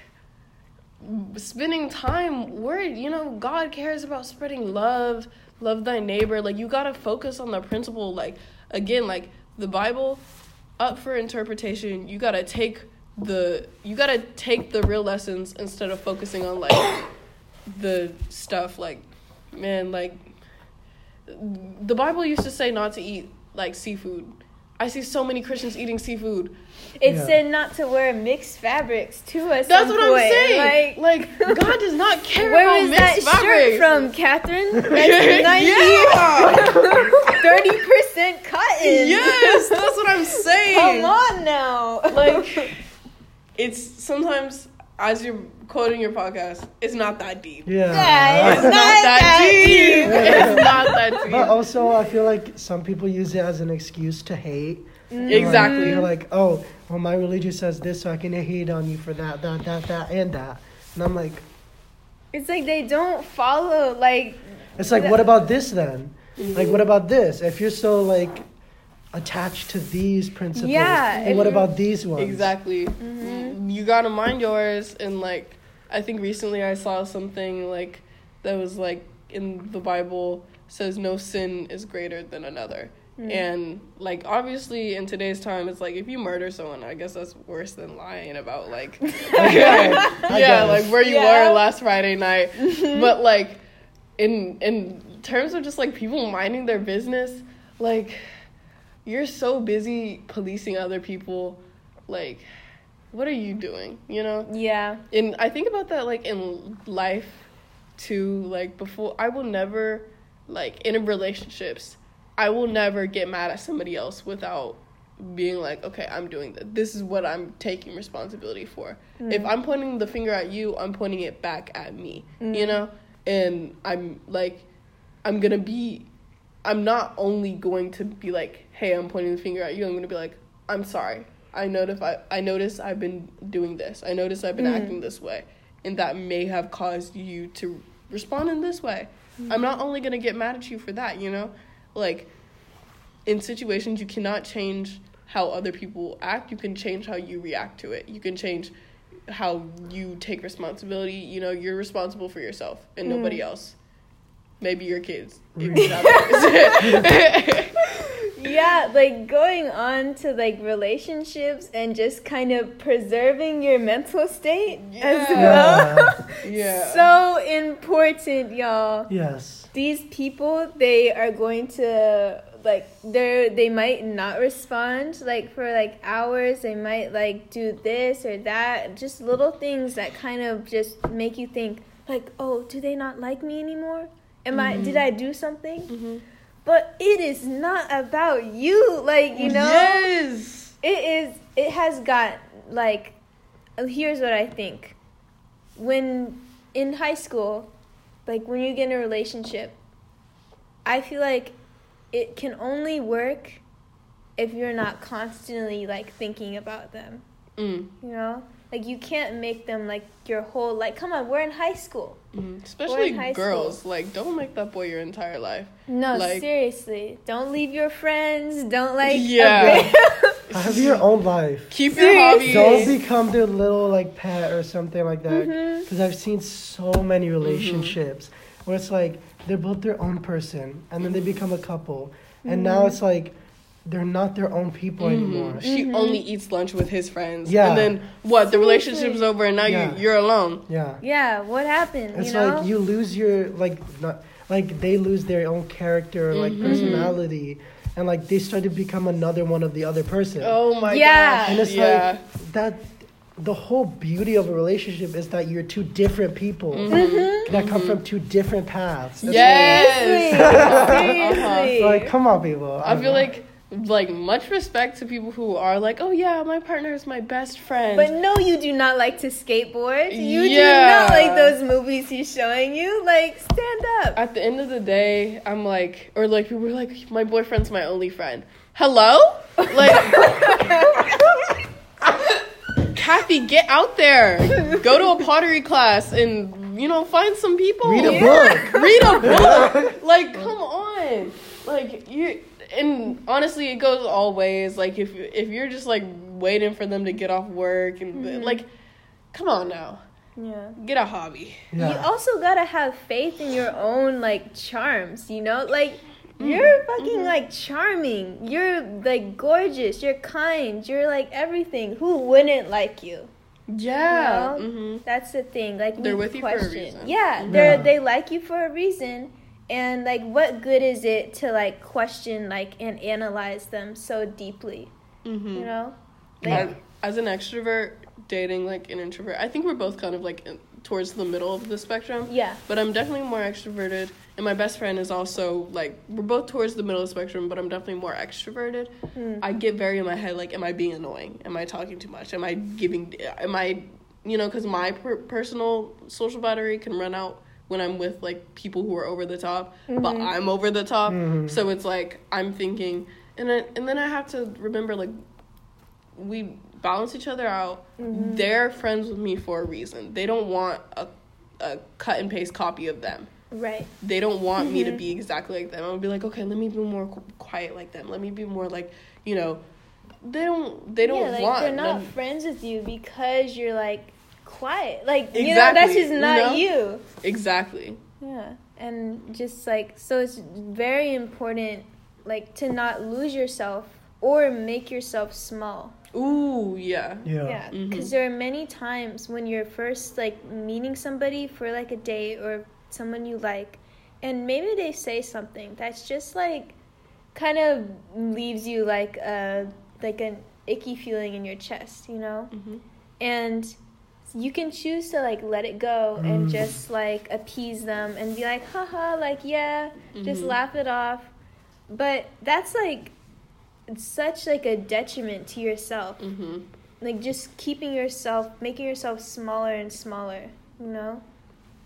spending time where you know God cares about spreading love, love thy neighbor. Like you gotta focus on the principle. Like again, like the Bible, up for interpretation. You gotta take the you gotta take the real lessons instead of focusing on like the stuff like man like the bible used to say not to eat like seafood i see so many christians eating seafood It Yeah. said not to wear mixed fabrics to us that's some what i'm saying Like, like, god does not care where about was that mixed shirt from, Catherine? yeah Thirty percent cotton. yes that's what i'm saying Come on now. like it's sometimes as you're quoting your podcast it's not that deep Yeah. Yeah, it's it's not that that deep deep. it's not that deep But also, I feel like some people use it as an excuse to hate. Mm-hmm. exactly Like, you're like, oh, well, my religion says this, so I can hate on you for that, that, that, that, and that. And I'm like, It's like they don't follow like it's like, what about this then? Like, what about this? If you're so like attached to these principles, Yeah, then if what about these ones? Exactly. Mm-hmm. You gotta mind yours, and like, I think recently I saw something like that was like in the Bible says no sin is greater than another. Mm. And like obviously in today's time it's like if you murder someone I guess that's worse than lying about like Okay, yeah guess. like where you Yeah. were last Friday night but like in in terms of just like people minding their business like you're so busy policing other people like what are you doing you know? Yeah. and i think about that like in life too like before i will never like in relationships i will never get mad at somebody else without being like okay i'm doing this this is what i'm taking responsibility for. Mm. If i'm pointing the finger at you i'm pointing it back at me you mm. know? And i'm like i'm gonna be i'm not only going to be like hey i'm pointing the finger at you i'm gonna be like i'm sorry. I notice i, I notice i've been doing this. I notice i've been mm. acting this way. And that may have caused you to respond in this way. Mm. I'm not only gonna get mad at you for that you know? Like in situations you cannot change how other people act. You can change how you react to it. You can change how you take responsibility. You know you're responsible for yourself and nobody mm. else. Maybe your kids if you have kids. Yeah, like going on to like relationships and just kind of preserving your mental state as well. yeah so important, y'all. Yes. These people, they are going to like they're they might not respond like for like hours. They might like do this or that. Just little things that kind of just make you think like, "Oh, do they not like me anymore? Am I did I do something?" Mhm. But it is not about you, like, you know? yes It is it has got like here's what I think. When in high school, like when you get in a relationship, I feel like it can only work if you're not constantly like thinking about them. mm. You know? Like you can't make them like your whole like come on, we're in high school. Mhm. especially high girls like don't make that boy your entire life No, Like- seriously. Don't leave your friends. Don't like Yeah. Have your own life. keep your Seriously. hobbies Don't become their little like pet or something like that. Mm-hmm. Because I've seen so many mm-hmm. relationships where it's like they're both their own person, and then they become a couple, and mm-hmm. now it's like they're not their own people Mhm. anymore. She Mhm. only eats lunch with his friends. Yeah. And then what? The relationship's over, and now Yeah. you you're alone. Yeah. Yeah, what happened? It's you know? like you lose your like not like they lose their own character, like Mhm. personality, and like they start to become another one of the other person. Oh my Yeah. gosh. And it's yeah. like that. The whole beauty of a relationship is that you're two different people Mhm. that come from two different paths. It's Yes. Seriously. Uh-huh. Like, like, come on, people. I feel like like much respect to people who are like, oh yeah, my partner is my best friend. But no, you do not like to skateboard. You do not like those movies he's showing you. Like, stand up. at the end of the day, I'm like, or like people are like, my boyfriend's my only friend. Hello, like. Kathy, get out there. Go to a pottery class and you know find some people. read a Yeah. book. Read a book. like, come on. Like you and honestly it goes all ways. Like if if you're just like waiting for them to get off work and Mhm. like come on now. Yeah. Get a hobby. Yeah. You also gotta have faith in your own like charms, you know? Like you're fucking like charming. You're like gorgeous. You're kind. You're like everything. Who wouldn't like you? Yeah. You know? hmm That's the thing. Like They're we with you for a reason. Yeah, they're Yeah. they like you for a reason. And like what good is it to like question like and analyze them so deeply? hmm You know? as, Like as an extrovert dating like an introvert i think we're both kind of like in, towards the middle of the spectrum yeah. but i'm definitely more extroverted and my best friend is also like we're both towards the middle of the spectrum but i'm definitely more extroverted Mm. i get very in my head like am i being annoying am i talking too much am i giving am i you know because my per- personal social battery can run out when i'm with like people who are over the top but Mhm. i'm over the top Mhm. so it's like i'm thinking and then and then i have to remember like we balance each other out Mhm. they're friends with me for a reason they don't want a, a cut and paste copy of them Right. they don't want me to Mhm. be exactly like them i'll be like okay let me be more qu- quiet like them let me be more like you know they don't they don't yeah, like want they're not none- friends with you because you're like quiet. Like you know, that's Exactly, just you not know? you. exactly Yeah. And just like so it's very important like to not lose yourself or make yourself small. ooh yeah Yeah. Yeah, because there are many times when you're first like meeting somebody for like a date or someone you like, and maybe they say something that's just like kind of leaves you like a like an icky feeling in your chest, you know, hmm and you can choose to like let it go and Mm. just like appease them and be like, haha, like yeah, just Mhm. laugh it off. But that's like such like a detriment to yourself hmm like just keeping yourself making yourself smaller and smaller you know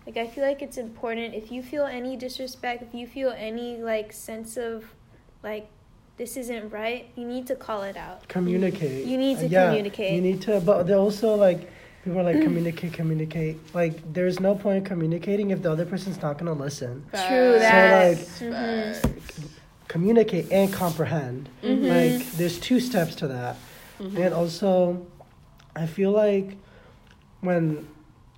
like i feel like it's important if you feel any disrespect if you feel any like sense of like this isn't right you need to call it out Communicate. You need to Yeah, communicate. You need to, but also like people are like communicate, communicate. Like there's no point in communicating if the other person's not gonna listen. True that. So, Mhm. Facts. Communicate and comprehend. Mhm. Like there's two steps to that. Mhm. And also, I feel like when,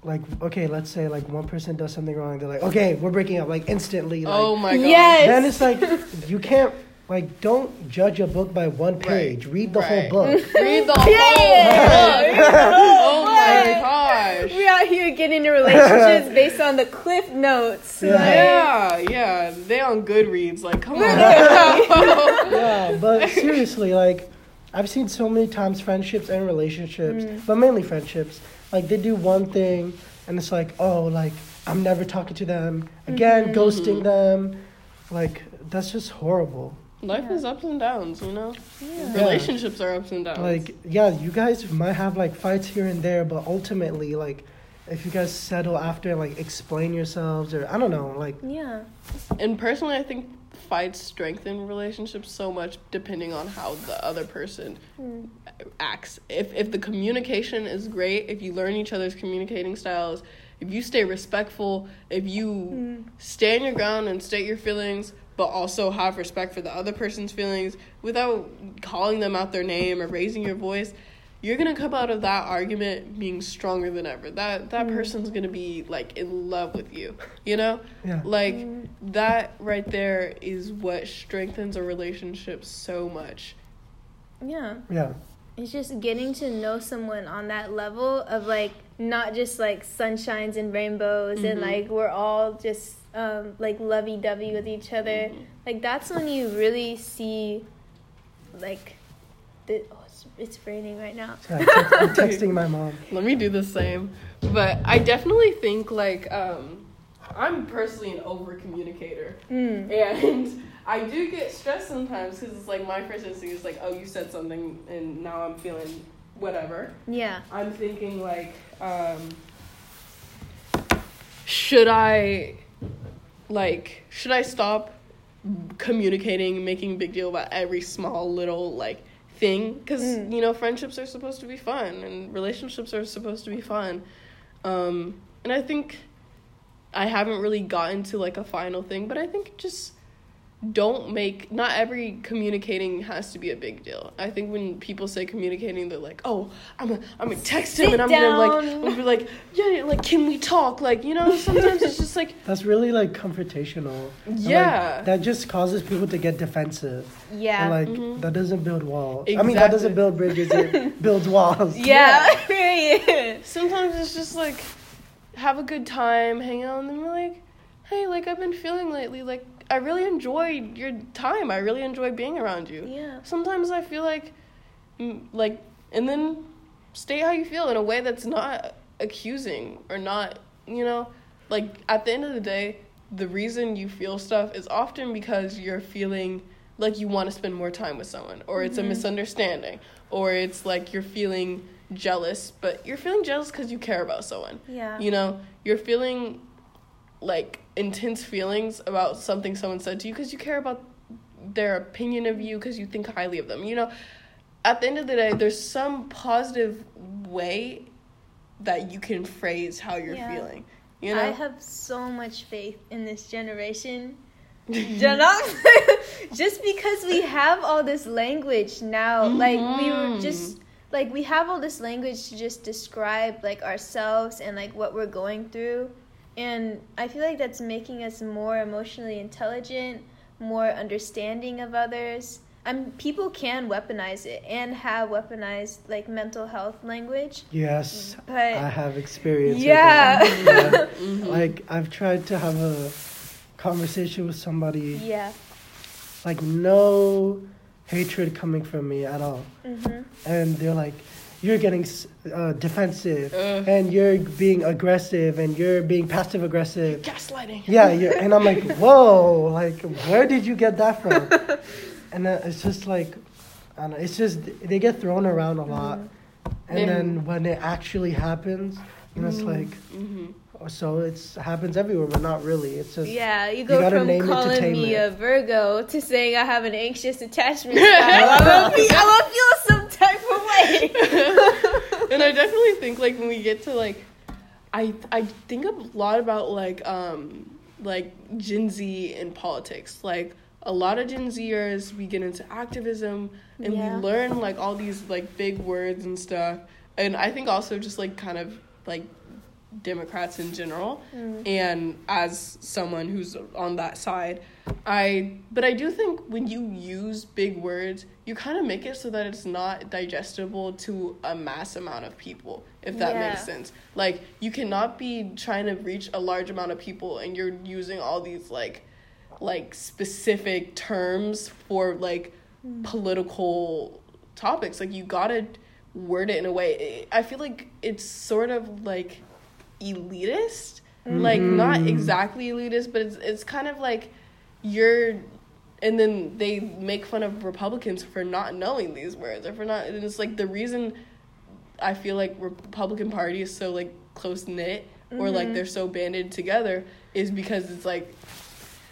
like, okay, let's say like one person does something wrong, they're like, okay, we're breaking up, like instantly. Like, oh my god Yes. Then it's like you can't like don't judge a book by one page. Read the Right. whole book. read the whole book oh my What? gosh we out here getting into relationships based on the cliff notes Yeah. like- yeah yeah they on goodreads like come on yeah, but seriously, like I've seen so many times friendships and relationships, Mm. but mainly friendships. Like they do one thing, and it's like, oh, like I'm never talking to them again, Mhm. ghosting them. Like that's just horrible. Life Yeah. is ups and downs you know Yeah. relationships are ups and downs Like yeah, you guys might have like fights here and there, but ultimately, like if you guys settle after, like explain yourselves, or I don't know, like yeah And personally, I think fights strengthen relationships so much depending on how the other person Mm. acts. If if the communication is great, if you learn each other's communicating styles, if you stay respectful, if you Mm. stand your ground and state your feelings, but also have respect for the other person's feelings without calling them out their name or raising your voice, you're gonna come out of that argument being stronger than ever. That that Mm. person's gonna be like in love with you. You know, Yeah. like Mm. that right there is what strengthens a relationship so much. Yeah. Yeah. It's just getting to know someone on that level of like not just like sunshines and rainbows and Mhm. like we're all just um, like lovey dovey with each other. Mhm. Like that's when you really see like the oh it's, it's raining right now. So I'm, text- I'm texting my mom. Let me do the same. But I definitely think like um I'm personally an over communicator. Mm. And I do get stressed sometimes because it's like my first instinct is like, oh, you said something and now I'm feeling whatever. Yeah. I'm thinking like, um, should I, like, should I stop communicating, making a big deal about every small little like thing? Because Mm. you know, friendships are supposed to be fun and relationships are supposed to be fun. Um, and I think I haven't really gotten to like a final thing, but I think just don't make not every communicating has to be a big deal. I think when people say communicating, they're like, "Oh, I'm gonna I'm gonna text him Sit and I'm gonna like down. I'm gonna be like, yeah, like can we talk? Like you know, sometimes it's just like That's really like confrontational. And, like, Yeah. that just causes people to get defensive. Yeah. And like Mhm. that doesn't build walls. Exactly. I mean that doesn't build bridges, it builds walls. yeah. Period. sometimes it's just like have a good time, hang out, and then we're like, hey, like I've been feeling lately, like I really enjoyed your time. I really enjoy being around you. Yeah. sometimes I feel like, mm, like, and then state how you feel in a way that's not accusing or not, you know, like at the end of the day, the reason you feel stuff is often because you're feeling like you want to spend more time with someone, or it's a Mhm. misunderstanding, or it's like you're feeling jealous, but you're feeling jealous because you care about someone. Yeah. You know, you're feeling like intense feelings about something someone said to you because you care about their opinion of you because you think highly of them. You know, at the end of the day, there's some positive way that you can phrase how you're Yeah. feeling. You know, I have so much faith in this generation. Just because we have all this language now, like we were Mhm. just like we have all this language to just describe like ourselves and like what we're going through, and I feel like that's making us more emotionally intelligent, more understanding of others. Um, people can weaponize it and have weaponized like mental health language, Yes. but I have experience. with Yeah. it. Yeah. Mhm. Like I've tried to have a conversation with somebody, yeah, like no hatred coming from me at all, hmm and they're like, "You're getting uh, defensive, Ugh. and you're being aggressive, and you're being passive aggressive." gaslighting. Yeah, you're, and I'm like, "Whoa! Like, where did you get that from?" and then it's just like, I don't know. It's just they get thrown around a lot, and Yeah. then when it actually happens, you know, it's like. hmm So it's happens everywhere, but not really. It's just Yeah, you go gotta from name it to calling me a Virgo to saying I have an anxious attachment style. I'm gonna, be, I'm gonna feel some type of way. and I definitely think like when we get to like I I think a lot about like um like Gen Z in politics. Like a lot of Gen Zers we get into activism and Yeah. we learn like all these like big words and stuff. And I think also just like kind of like Democrats in general Mm. and as someone who's on that side i but i do think when you use big words you kind of make it so that it's not digestible to a mass amount of people if that makes sense. Like you cannot be trying to reach a large amount of people and you're using all these like like specific terms for like political topics. Like you gotta word it in a way. I feel like it's sort of like elitist. Like not Mhm. exactly elitist but it's it's kind of like you're and then they make fun of republicans for not knowing these words or for not and it's like the reason i feel like republican party is so like close knit or like Mhm. they're so banded together is because it's like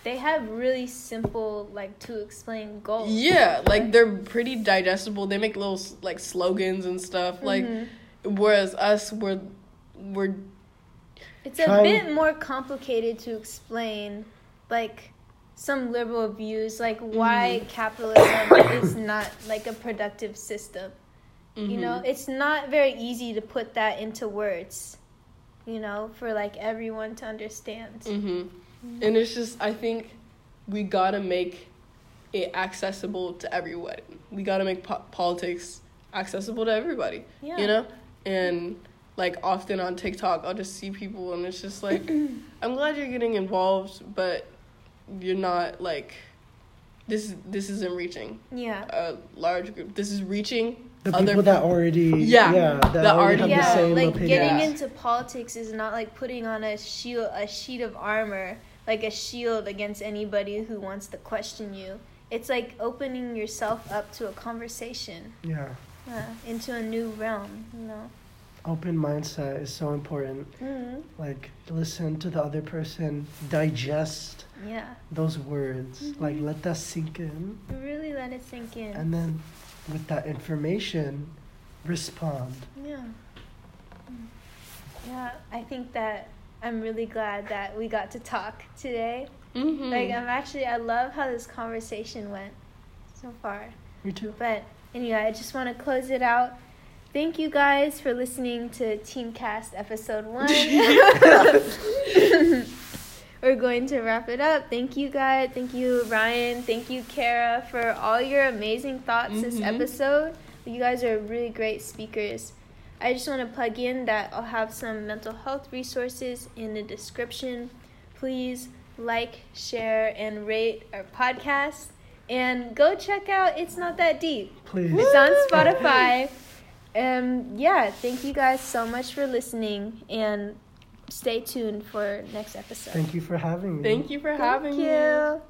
They have really simple, like to explain goals. yeah like they're pretty digestible they make little like slogans and stuff like Mhm. whereas us we're we're It's a bit more complicated to explain, like some liberal views, like why Mm-hmm. capitalism is not like a productive system. You know, Mhm. it's not very easy to put that into words. You know, for like everyone to understand. hmm And it's just, I think we gotta make it accessible to everyone. We gotta make po- politics accessible to everybody. Yeah. You know? And like often on TikTok, I'll just see people and it's just like, I'm glad you're getting involved, but you're not like, this, this isn't reaching Yeah. a large group. This is reaching The other people that already Yeah, yeah that, that already already have the yeah, same like opinion. getting Yeah. into politics is not like putting on a shield, a sheet of armor, like a shield against anybody who wants to question you. It's like opening yourself up to a conversation, yeah, uh, into a new realm. You know. Open mindset is so important. hmm Like listen to the other person, digest Yeah. those words, Mhm. like let that sink in, Really let it sink in. and then with that information, respond. Yeah. Mm. Yeah, I think that I'm really glad that we got to talk today. Mhm. Like, I'm actually, I love how this conversation went so far. Me too. But anyway, I just want to close it out. Thank you guys for listening to Teamcast episode one. We're going to wrap it up. Thank you, guys. Thank you, Ryan. Thank you, Kara, for all your amazing thoughts this Mhm. episode. You guys are really great speakers. I just want to plug in that I'll have some mental health resources in the description. Please like, share, and rate our podcast. And go check out It's Not That Deep. Please. It's on Spotify. Um, yeah, thank you guys so much for listening and stay tuned for next episode. Thank you for having me. Thank you for Thank having me. you.